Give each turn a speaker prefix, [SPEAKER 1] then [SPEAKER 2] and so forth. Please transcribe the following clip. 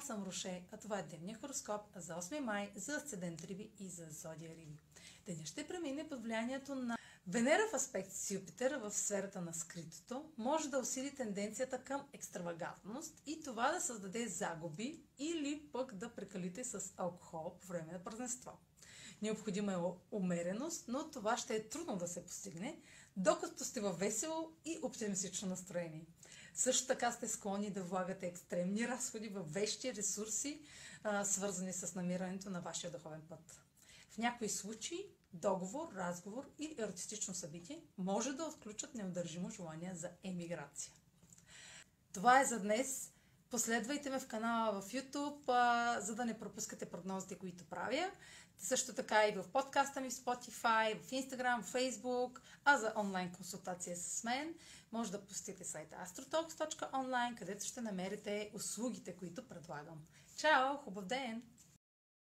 [SPEAKER 1] съм Роше, а това е дневния хороскоп за 8 май за Асцендент Риби и за Зодия Риби. Деня ще премине под влиянието на Венера в аспект с Юпитер в сферата на скритото може да усили тенденцията към екстравагантност и това да създаде загуби или пък да прекалите с алкохол по време на празненство. Необходима е умереност, но това ще е трудно да се постигне, докато сте във весело и оптимистично настроение. Също така сте склонни да влагате екстремни разходи в вещи ресурси, свързани с намирането на вашия духовен път. В някои случаи договор, разговор или артистично събитие може да отключат неудържимо желание за емиграция. Това е за днес. Последвайте ме в канала в YouTube, за да не пропускате прогнозите, които правя. Също така и в подкаста ми в Spotify, в Instagram, в Facebook, а за онлайн консултация с мен може да посетите сайта astrotalks.online, където ще намерите услугите, които предлагам. Чао! Хубав ден!